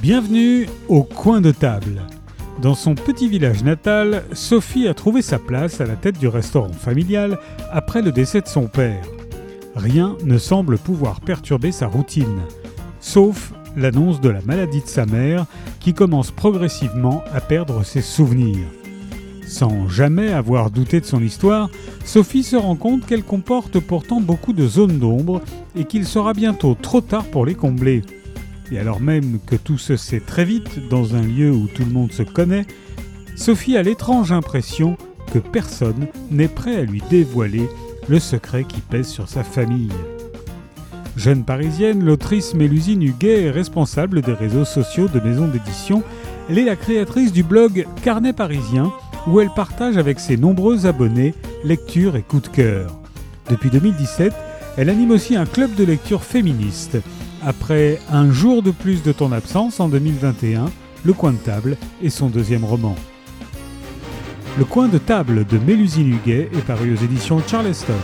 Bienvenue au coin de table. Dans son petit village natal, Sophie a trouvé sa place à la tête du restaurant familial après le décès de son père. Rien ne semble pouvoir perturber sa routine, sauf l'annonce de la maladie de sa mère qui commence progressivement à perdre ses souvenirs. Sans jamais avoir douté de son histoire, Sophie se rend compte qu'elle comporte pourtant beaucoup de zones d'ombre et qu'il sera bientôt trop tard pour les combler. Et alors même que tout se sait très vite dans un lieu où tout le monde se connaît, Sophie a l'étrange impression que personne n'est prêt à lui dévoiler le secret qui pèse sur sa famille. Jeune parisienne, l'autrice Mélusine Huguet est responsable des réseaux sociaux de maison d'édition. Elle est la créatrice du blog Carnet parisien où elle partage avec ses nombreux abonnés lectures et coups de cœur. Depuis 2017, elle anime aussi un club de lecture féministe. Après Un jour de plus de ton absence en 2021, Le coin de table est son deuxième roman. Le coin de table de Mélusine Huguet est paru aux éditions Charleston.